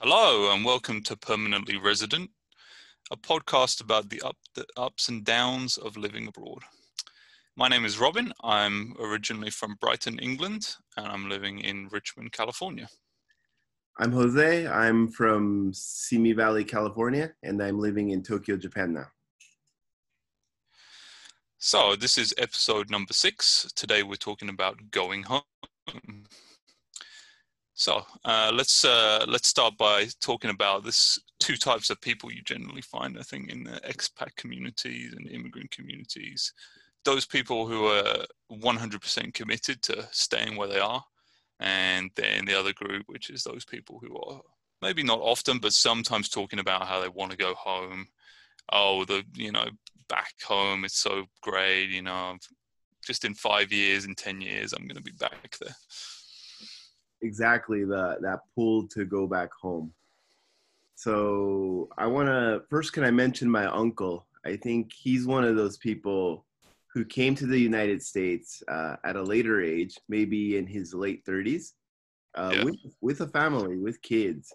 Hello, and welcome to Permanently Resident, a podcast about the, up, the ups and downs of living abroad. My name is Robin. I'm originally from Brighton, England, and I'm living in Richmond, California. I'm Jose. I'm from Simi Valley, California, and I'm living in Tokyo, Japan now. So, this is episode number six. Today, we're talking about going home. So uh, let's uh, let's start by talking about this two types of people you generally find. I think in the expat communities and immigrant communities, those people who are 100% committed to staying where they are, and then the other group, which is those people who are maybe not often, but sometimes talking about how they want to go home. Oh, the you know back home, it's so great. You know, just in five years, in ten years, I'm going to be back there exactly the that pull to go back home. So I want to first. Can I mention my uncle? I think he's one of those people who came to the United States uh, at a later age, maybe in his late 30s, uh, yeah. with with a family, with kids.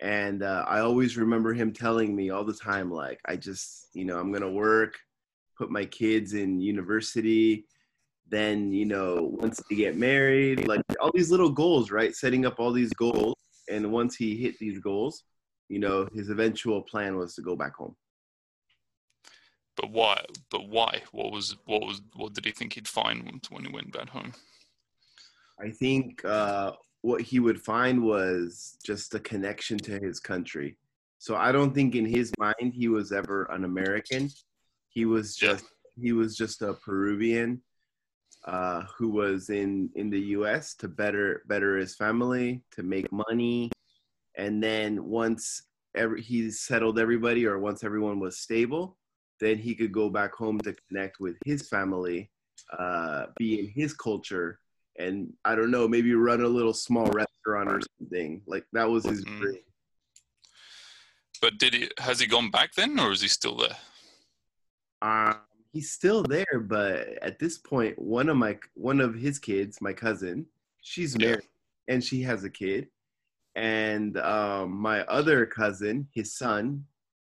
And uh, I always remember him telling me all the time, like, I just, you know, I'm gonna work, put my kids in university, then you know once they get married like all these little goals right? Setting up all these goals. And once he hit these goals you know his eventual plan was to go back home. But why but why? What was what was what did he think he'd find when he went back home? I think uh what he would find was just a connection to his country. So i don't think in his mind he was ever an american. He was just yeah. he was just a peruvian uh, who was in in the U.S. to better better his family, to make money, and then once every he settled everybody, or once everyone was stable, then he could go back home to connect with his family, uh, be in his culture, and I don't know, maybe run a little small restaurant or something. Like that was his mm-hmm. dream. But did he? Has he gone back then, or is he still there? Um, he's still there, but at this point, one of my one of his kids, my cousin, she's married yeah. and she has a kid, and um, my other cousin, his son,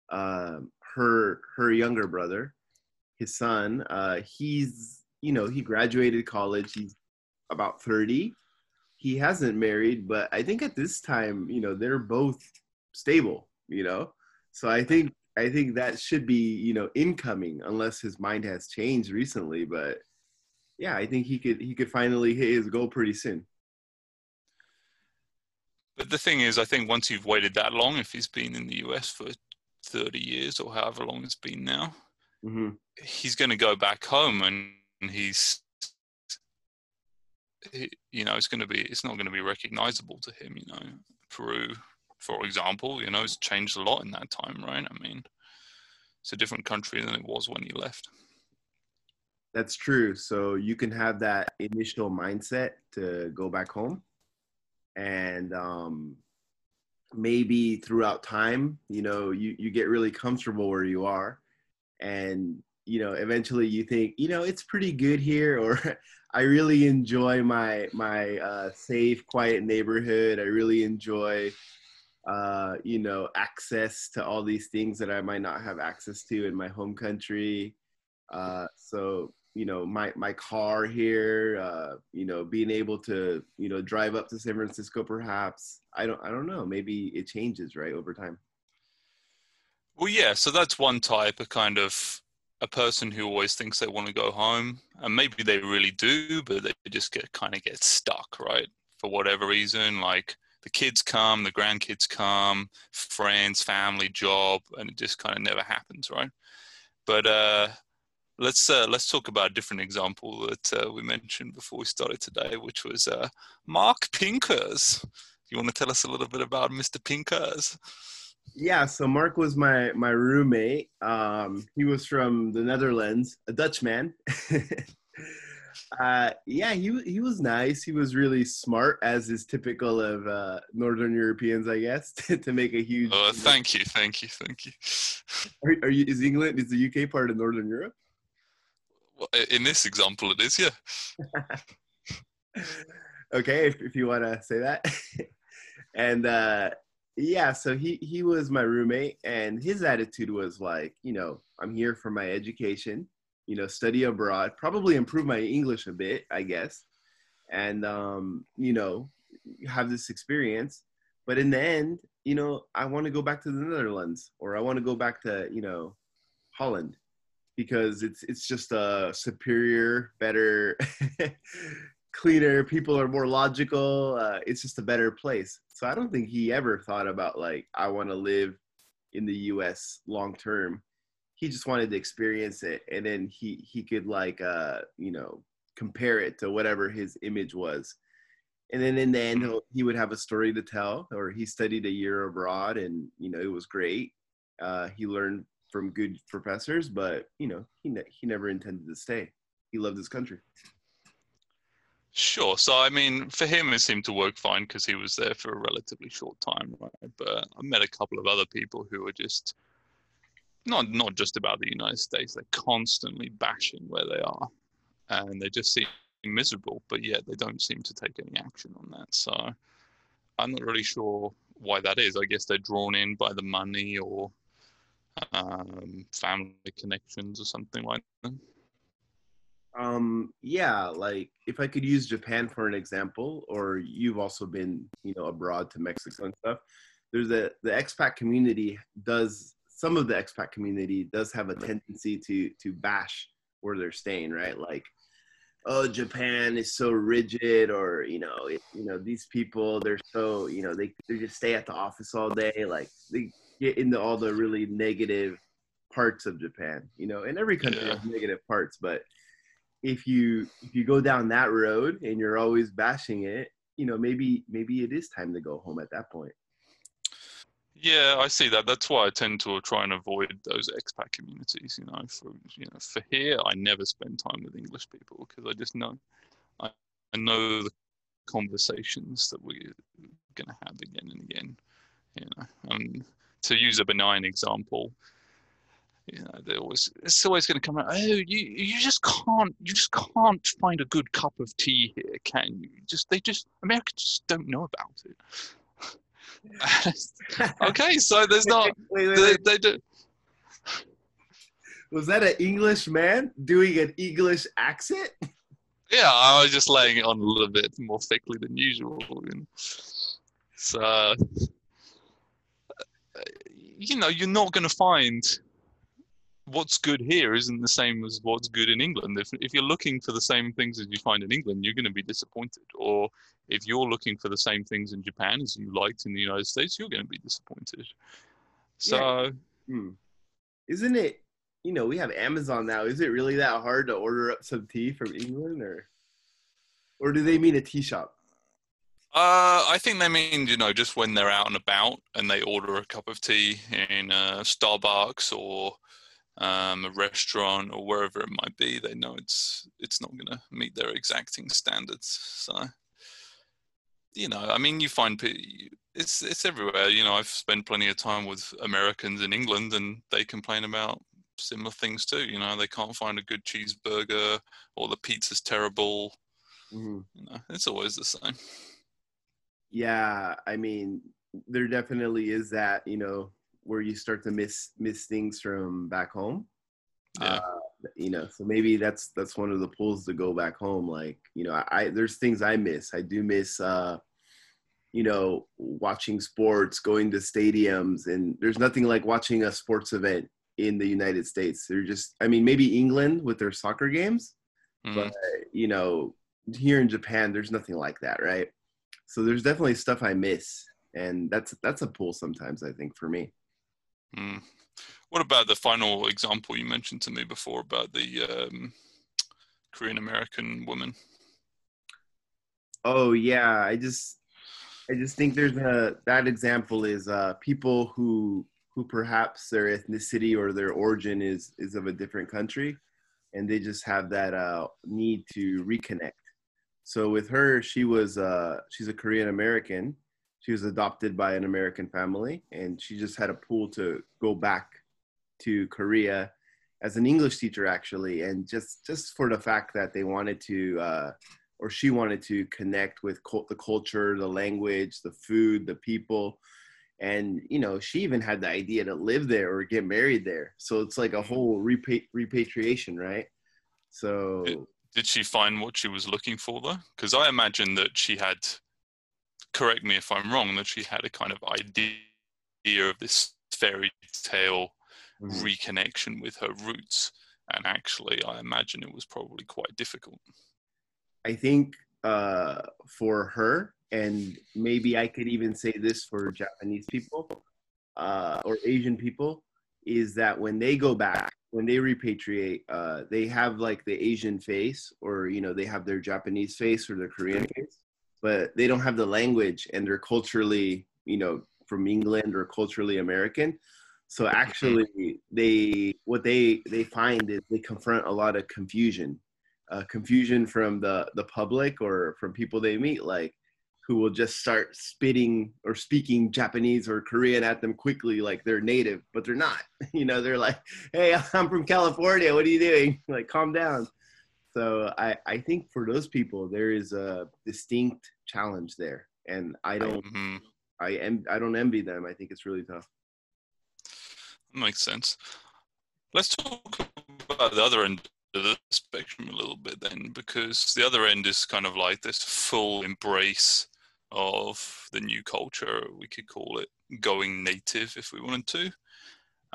uh, her her younger brother, his son, uh, he's you know he graduated college. He's about thirty. He hasn't married, but I think at this time, you know, they're both stable. You know, so I think I think that should be, you know, incoming unless his mind has changed recently. But yeah, I think he could he could finally hit his goal pretty soon. But the thing is, I think once you've waited that long, if he's been in the US for 30 years or however long it's been now, mm-hmm. he's going to go back home and he's, he, you know, it's going to be, it's not going to be recognizable to him, you know, Peru for example, you know, it's changed a lot in that time, right? I mean, it's a different country than it was when you left. That's true. So you can have that initial mindset to go back home. And um, maybe throughout time, you know, you, you get really comfortable where you are. And, you know, eventually you think, you know, it's pretty good here, or I really enjoy my my uh, safe, quiet neighborhood. I really enjoy uh, you know, access to all these things that I might not have access to in my home country. Uh, so, you know, my, my car here, uh, you know, being able to, you know, drive up to San Francisco, perhaps, I don't, I don't know, maybe it changes right over time. Well, yeah. So that's one type of kind of a person who always thinks they want to go home and maybe they really do, but they just get kind of get stuck, right? For whatever reason, like, the kids come, the grandkids come, friends, family, job, and it just kind of never happens, right? But uh, let's uh, let's talk about a different example that uh, we mentioned before we started today, which was uh, Mark Pinkers. You want to tell us a little bit about Mr. Pinkers? Yeah, so Mark was my my roommate. Um, he was from the Netherlands, a Dutch man. Uh, yeah, he he was nice. He was really smart, as is typical of uh, Northern Europeans, I guess, to, to make a huge. Uh, thank you, thank you, thank you. Are, are, you? Is England? Is the UK part of Northern Europe? Well, in this example, it is. Yeah. okay, if if you want to say that, and uh, yeah, so he he was my roommate, and his attitude was like, you know, I'm here for my education, you know, study abroad, probably improve my English a bit, I guess, and um, you know, have this experience. But in the end, you know, I want to go back to the Netherlands, or I want to go back to, you know, Holland, because it's it's just a superior, better cleaner people are more logical uh, it's just a better place so i don't think he ever thought about like i want to live in the us long term he just wanted to experience it and then he he could like uh you know compare it to whatever his image was and then in the end he would have a story to tell or he studied a year abroad and you know it was great uh, he learned from good professors but you know he, ne- he never intended to stay he loved his country Sure. So, I mean, for him, it seemed to work fine because he was there for a relatively short time, right? But I met a couple of other people who were just not not just about the United States. They're constantly bashing where they are, and they just seem miserable. But yet, they don't seem to take any action on that. So, I'm not really sure why that is. I guess they're drawn in by the money or um, family connections or something like that um yeah like if i could use japan for an example or you've also been you know abroad to mexico and stuff there's a the expat community does some of the expat community does have a tendency to to bash where they're staying right? Like oh japan is so rigid or you know it, you know these people they're so you know they, they just stay at the office all day. Like they get into all the really negative parts of japan you know? And every country yeah. has negative parts but if you if you go down that road and you're always bashing it you know maybe maybe it is time to go home at that point yeah i see that that's why i tend to try and avoid those expat communities you know for you know for here i never spend time with english people because i just know I, I know the conversations that we're going to have again and again you know um, to use a benign example you know, always it's always going to come out. Oh, you you just can't you just can't find a good cup of tea here, can you? Just they just Americans just don't know about it. okay, so there's not wait, wait, wait, they, they do. Was that an English man doing an English accent? Yeah, I was just laying it on a little bit more thickly than usual. And so, uh, you know, you're not going to find what's good here isn't the same as what's good in England. If, if you're looking for the same things as you find in England, you're going to be disappointed. Or if you're looking for the same things in Japan as you liked in the United States, you're going to be disappointed. So, yeah. hmm. isn't it? You know, we have Amazon now. Is it really that hard to order up some tea from England, or, or do they mean a tea shop? Uh, I think they mean you know just when they're out and about and they order a cup of tea in uh, Starbucks or um, a restaurant or wherever it might be, they know it's it's not going to meet their exacting standards. So, you know, I mean, you find it's it's everywhere. You know, I've spent plenty of time with Americans in England, and they complain about similar things too. You know, they can't find a good cheeseburger, or the pizza's terrible. Mm-hmm. You know, it's always the same. Yeah, I mean, there definitely is that. You know, where you start to miss miss things from back home. Yeah. Uh, you know, so maybe that's that's one of the pulls to go back home. Like, you know, I, there's things I miss. I do miss uh, you know, watching sports, going to stadiums, and there's nothing like watching a sports event in the United States. They're just, I mean, maybe England with their soccer games, mm. but you know, here in Japan, there's nothing like that, right? So there's definitely stuff I miss, and that's that's a pull sometimes. I think for me. Mm. What about the final example you mentioned to me before about the um, Korean American woman? Oh yeah, I just I just think there's a that example is uh, people who who perhaps their ethnicity or their origin is is of a different country, and they just have that uh, need to reconnect. So with her, she was uh, she's a Korean American, she was adopted by an American family, and she just had a pull to go back to Korea as an English teacher, actually, and just just for the fact that they wanted to, uh, or she wanted to connect with the culture, the language, the food, the people, and you know she even had the idea to live there or get married there. So it's like a whole repa- repatriation right? So did she find what she was looking for though? Because i imagine that she had correct me if i'm wrong that she had a kind of idea of this fairy tale mm-hmm. reconnection with her roots and actually i imagine it was probably quite difficult i think uh, for her and maybe I could even say this for Japanese people uh, or Asian people, is that when they go back, when they repatriate, uh, they have like the Asian face, or you know, they have their Japanese face or their Korean face, but they don't have the language, and they're culturally, you know, from England or culturally American. So actually, they what they they find is they confront a lot of confusion, uh, confusion from the the public or from people they meet, like who will just start spitting or speaking Japanese or Korean at them quickly like they're native, but they're not. You know, they're like, "Hey, I'm from California. What are you doing?" Like, calm down. So I I think for those people there is a distinct challenge there, and I don't mm-hmm. I am I don't envy them. I think it's really tough. Makes sense. Let's talk about the other end of the spectrum a little bit then, because the other end is kind of like this full embrace of the new culture, we could call it going native if we wanted to.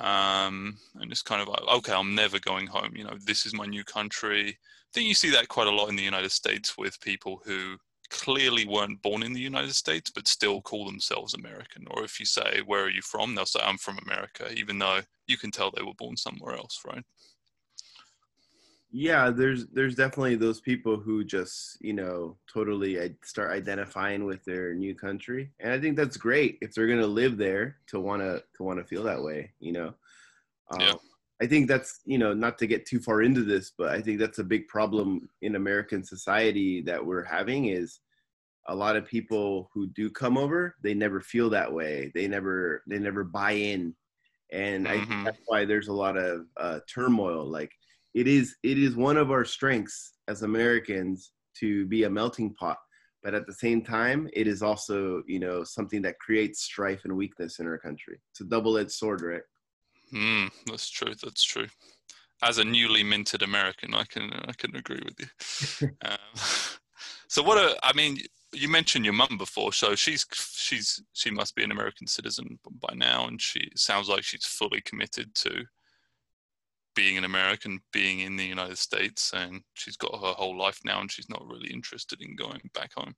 Um, and it's kind of like, okay, I'm never going home. You know, this is my new country. I think you see that quite a lot in the United States with people who clearly weren't born in the United States but still call themselves American. Or if you say, Where are you from? they'll say, I'm from America, even though you can tell they were born somewhere else, right? yeah there's there's definitely those people who just you know totally start identifying with their new country and i think that's great if they're going to live there to want to to want to feel that way you know um, yeah. I think that's you know not to get too far into this but i think that's a big problem in american society that we're having is a lot of people who do come over they never feel that way they never they never buy in and mm-hmm. i think that's why there's a lot of uh, turmoil like it is it is one of our strengths as Americans to be a melting pot. But at the same time, it is also you know something that creates strife and weakness in our country. It's a double-edged sword, right? Hmm, that's true. That's true. As a newly minted American, I can I can agree with you. um, so what? A, I mean, you mentioned your mum before, so she's she's she must be an American citizen by now, and she sounds like she's fully committed to being an American, being in the United States, and she's got her whole life now, and she's not really interested in going back home.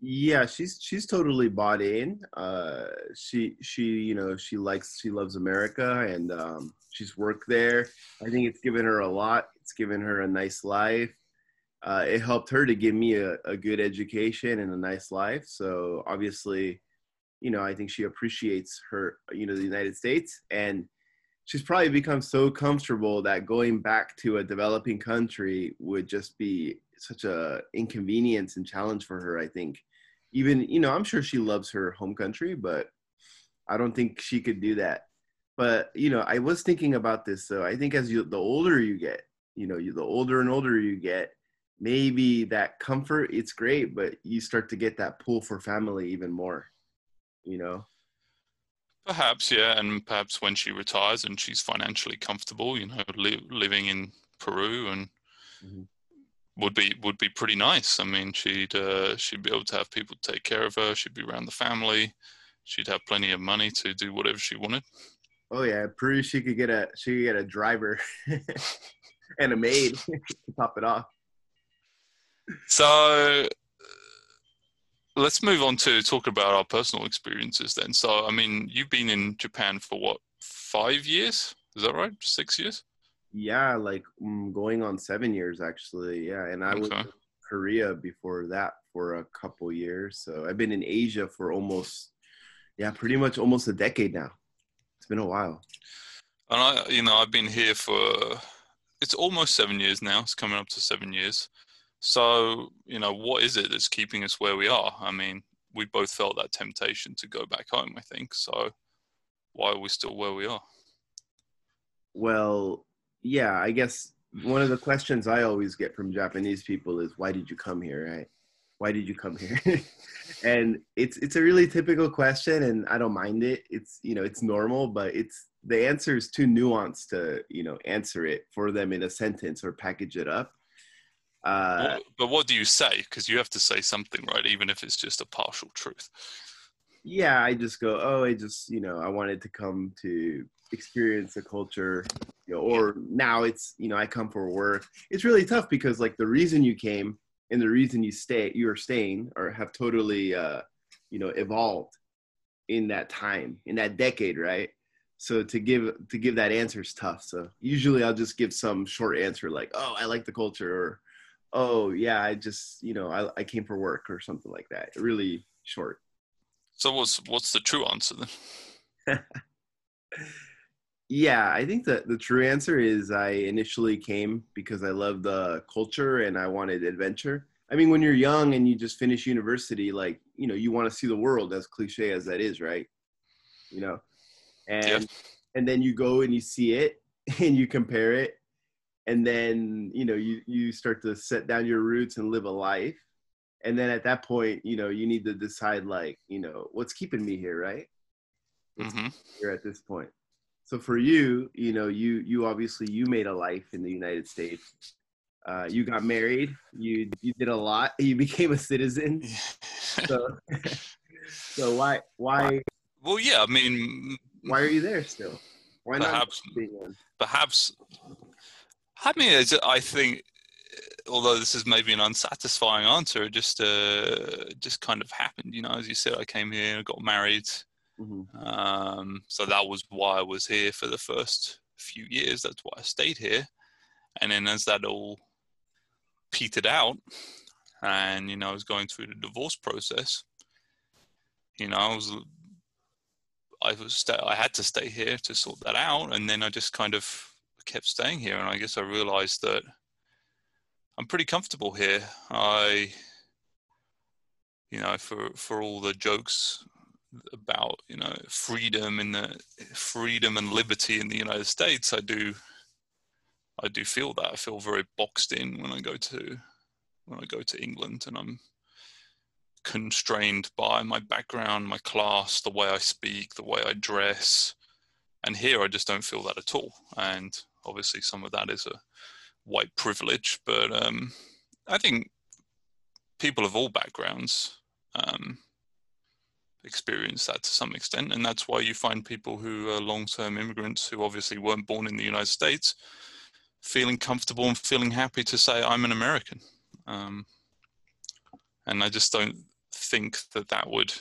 Yeah, she's she's totally bought in. Uh, she she you know she likes she loves America, and um, she's worked there. I think it's given her a lot. It's given her a nice life. Uh, it helped her to give me a, a good education and a nice life. So obviously, you know, I think she appreciates her, you know, the United States and she's probably become so comfortable that going back to a developing country would just be such a inconvenience and challenge for her i think. Even you know i'm sure she loves her home country but i don't think she could do that. But you know i was thinking about this so i think as you the older you get you know you, the older and older you get maybe that comfort it's great but you start to get that pull for family even more you know Perhaps, yeah, and perhaps when she retires and she's financially comfortable, you know, li- living in Peru and mm-hmm. would be would be pretty nice. I mean, she'd uh, she'd be able to have people take care of her. She'd be around the family. She'd have plenty of money to do whatever she wanted. Oh yeah, Peru. She could get a she could get a driver and a maid to top it off. So let's move on to talk about our personal experiences then. So, I mean, you've been in Japan for what, five years? Is that right? Six years? Yeah, like um, going on seven years actually. Yeah, and I okay. was in Korea before that for a couple years. So I've been in Asia for almost, yeah, pretty much almost a decade now. It's been a while. And I, you know, I've been here for it's almost seven years now. It's coming up to seven years. So, you know, what is it that's keeping us where we are? I mean, we both felt that temptation to go back home, I think. So, why are we still where we are? Well, yeah, I guess one of the questions I always get from Japanese people is, why did you come here, right? why did you come here? and it's it's a really typical question, and I don't mind it. It's you know it's normal, but it's the answer is too nuanced to you know answer it for them in a sentence or package it up. Uh, but what do you say? Because you have to say something, right? Even if it's just a partial truth. Yeah, I just go, oh, I just you know I wanted to come to experience the culture you know, or now it's you know i come for work it's really tough because like the reason you came and the reason you stay you are staying or have totally uh you know evolved in that time in that decade right so to give to give that answer is tough so usually i'll just give some short answer like oh i like the culture or oh yeah i just you know i, I came for work or something like that really short. So what's what's the true answer then? Yeah i think that the true answer is i initially came because i love the culture and i wanted adventure. I mean when you're young and you just finish university like you know you want to see the world as cliche as that is right? You know? And yeah. and then you go and you see it and you compare it and then you know you you start to set down your roots and live a life. And then at that point you know you need to decide like you know what's keeping me here right? Mm-hmm. here at this point? So for you you know you you obviously you made a life in the united states. Uh, you got married. You you did a lot. You became a citizen. So so why why well yeah i mean why are you there still? Why perhaps, not perhaps i mean i think although this is maybe an unsatisfying answer it just uh just kind of happened you know as you said i came here got married Mm-hmm. Um, so that was why I was here for the first few years. That's why I stayed here. And then as that all petered out, and you know, I was going through the divorce process. You know, I was I was st- I had to stay here to sort that out, and then I just kind of kept staying here. And I guess I realized that I'm pretty comfortable here. I, you know, for for all the jokes about you know freedom in the freedom and liberty in the United States, I do I do feel that I feel very boxed in when I go to when I go to England, and I'm constrained by my background, my class, the way I speak, the way I dress, and here I just don't feel that at all. And obviously, some of that is a white privilege, but um, I think people of all backgrounds um, experience that to some extent. And that's why you find people who are long term immigrants who obviously weren't born in the United States feeling comfortable and feeling happy to say, I'm an American. Um, and I just don't think that that would,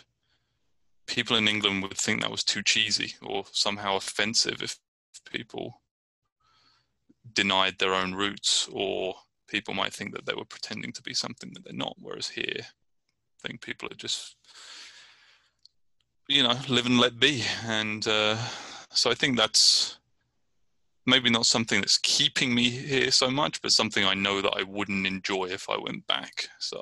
people in England would think that was too cheesy or somehow offensive if people denied their own roots or people might think that they were pretending to be something that they're not. Whereas here, I think people are just you know, live and let be. And uh, so I think that's maybe not something that's keeping me here so much, but something I know that I wouldn't enjoy if I went back. So.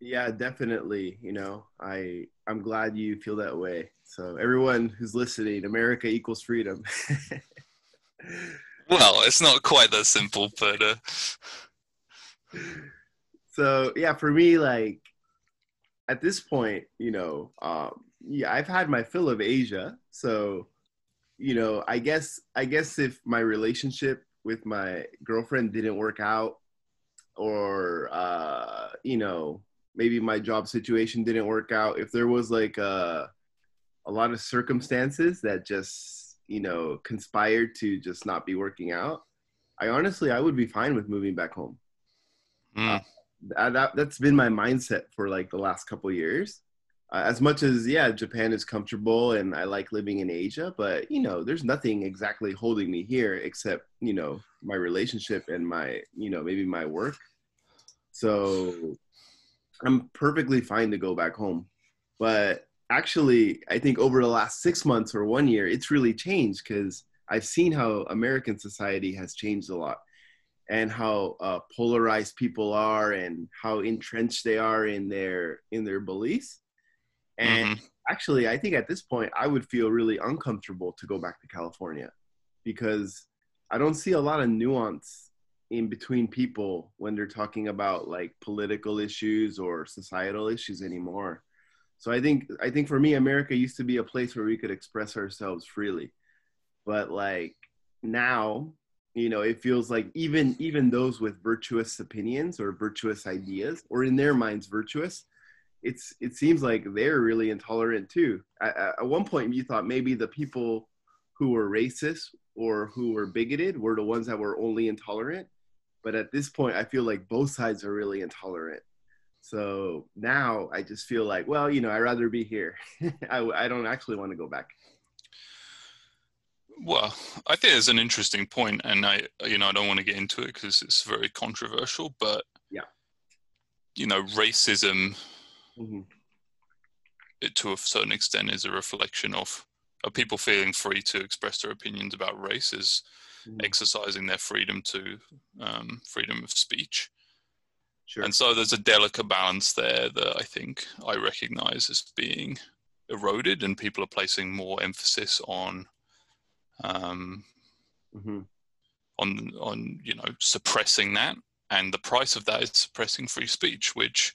Yeah, definitely. You know, I I'm glad you feel that way. So everyone who's listening, America equals freedom. well, it's not quite that simple, but. Uh... So yeah, for me, like at this point, you know, um, yeah, I've had my fill of Asia. So, you know, I guess I guess if my relationship with my girlfriend didn't work out, or uh, you know, maybe my job situation didn't work out, if there was like a a lot of circumstances that just you know conspired to just not be working out, I honestly I would be fine with moving back home. Mm. Uh, that that's been my mindset for like the last couple years. Uh, as much as yeah, Japan is comfortable and I like living in Asia, but you know, there's nothing exactly holding me here except you know my relationship and my you know maybe my work. So I'm perfectly fine to go back home, but actually, I think over the last six months or one year, it's really changed because I've seen how American society has changed a lot and how uh, polarized people are and how entrenched they are in their in their beliefs and mm-hmm. actually i think at this point i would feel really uncomfortable to go back to california because i don't see a lot of nuance in between people when they're talking about like political issues or societal issues anymore. So I think I think for me, America used to be a place where we could express ourselves freely, but like now, you know, it feels like even even those with virtuous opinions or virtuous ideas, or in their minds virtuous, it's it seems like they're really intolerant too. At, at one point, you thought maybe the people who were racist or who were bigoted were the ones that were only intolerant, but at this point, I feel like both sides are really intolerant so now I just feel like, well, you know, I'd rather be here. I, I don't actually want to go back. Well, I think it's an interesting point, and I, you know, I don't want to get into it because it's very controversial. But yeah, you know, racism, mm-hmm. it, to a certain extent, is a reflection of, of people feeling free to express their opinions about race, is mm-hmm. exercising their freedom to um, freedom of speech. Sure. And so there's a delicate balance there that I think I recognize as being eroded, and people are placing more emphasis on, um, mm-hmm. on on you know suppressing that, and the price of that is suppressing free speech, which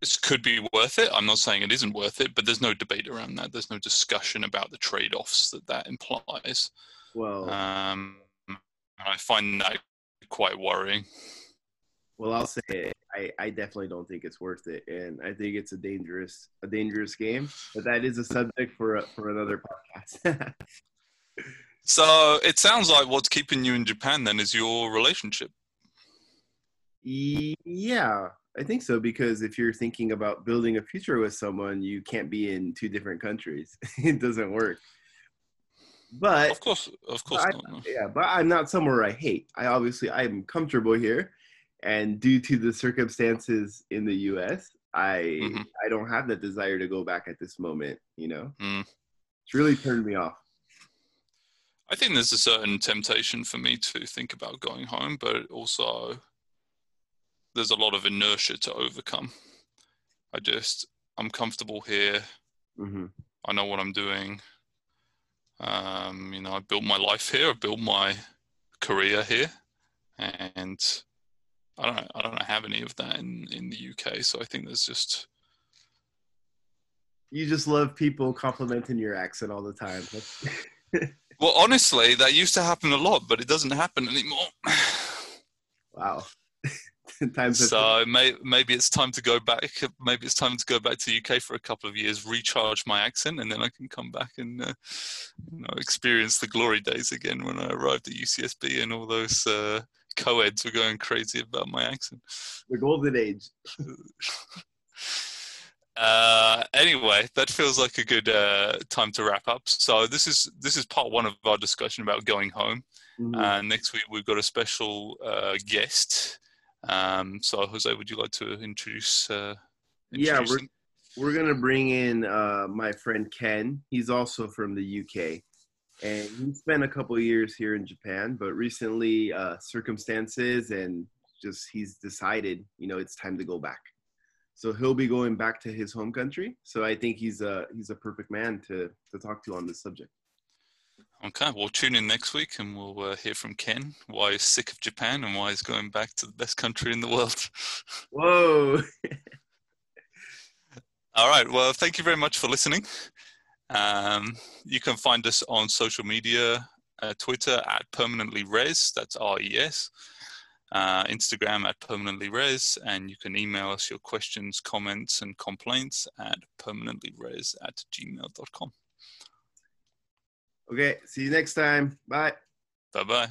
this could be worth it. I'm not saying it isn't worth it, but there's no debate around that. There's no discussion about the trade-offs that that implies. Well, um, I find that quite worrying. Well, I'll say it. I, I definitely don't think it's worth it, and I think it's a dangerous a dangerous game. But that is a subject for a, for another podcast. so it sounds like what's keeping you in Japan then is your relationship. Yeah, I think so because if you're thinking about building a future with someone, you can't be in two different countries. it doesn't work. But of course, of course, I, yeah. But I'm not somewhere I hate. I obviously I'm comfortable here and due to the circumstances in the U.S., I mm-hmm. I don't have the desire to go back at this moment. You know, mm. it's really turned me off. I think there's a certain temptation for me to think about going home, but also there's a lot of inertia to overcome. I just I'm comfortable here. Mm-hmm. I know what I'm doing. Um, you know, I built my life here. I built my career here, and I don't I don't have any of that in in the UK. So I think there's just you just love people complimenting your accent all the time. well, honestly, that used to happen a lot, but it doesn't happen anymore. wow. Times so may, maybe it's time to go back. Maybe it's time to go back to the UK for a couple of years, recharge my accent, and then I can come back and uh, you know, experience the glory days again when I arrived at UCSB and all those uh, co-eds were going crazy about my accent. The golden age. uh, anyway, that feels like a good uh, time to wrap up. So this is this is part one of our discussion about going home. Mm-hmm. Uh, next week we've got a special uh, guest. Um, so Jose, would you like to introduce? Uh, yeah, we're we're gonna bring in uh, my friend Ken. He's also from the UK and he spent a couple years here in Japan, but recently uh, circumstances and just he's decided, you know, it's time to go back. So he'll be going back to his home country. So I think he's a he's a perfect man to to talk to on this subject. Okay, we'll tune in next week and we'll uh, hear from Ken why he's sick of Japan and why he's going back to the best country in the world. Whoa. All right. Well, thank you very much for listening. Um, you can find us on social media, uh, Twitter at permanently res, that's R E S, uh, Instagram at permanently res, and you can email us your questions, comments, and complaints at permanentlyres at gmail.com. Okay, see you next time. Bye. Bye bye.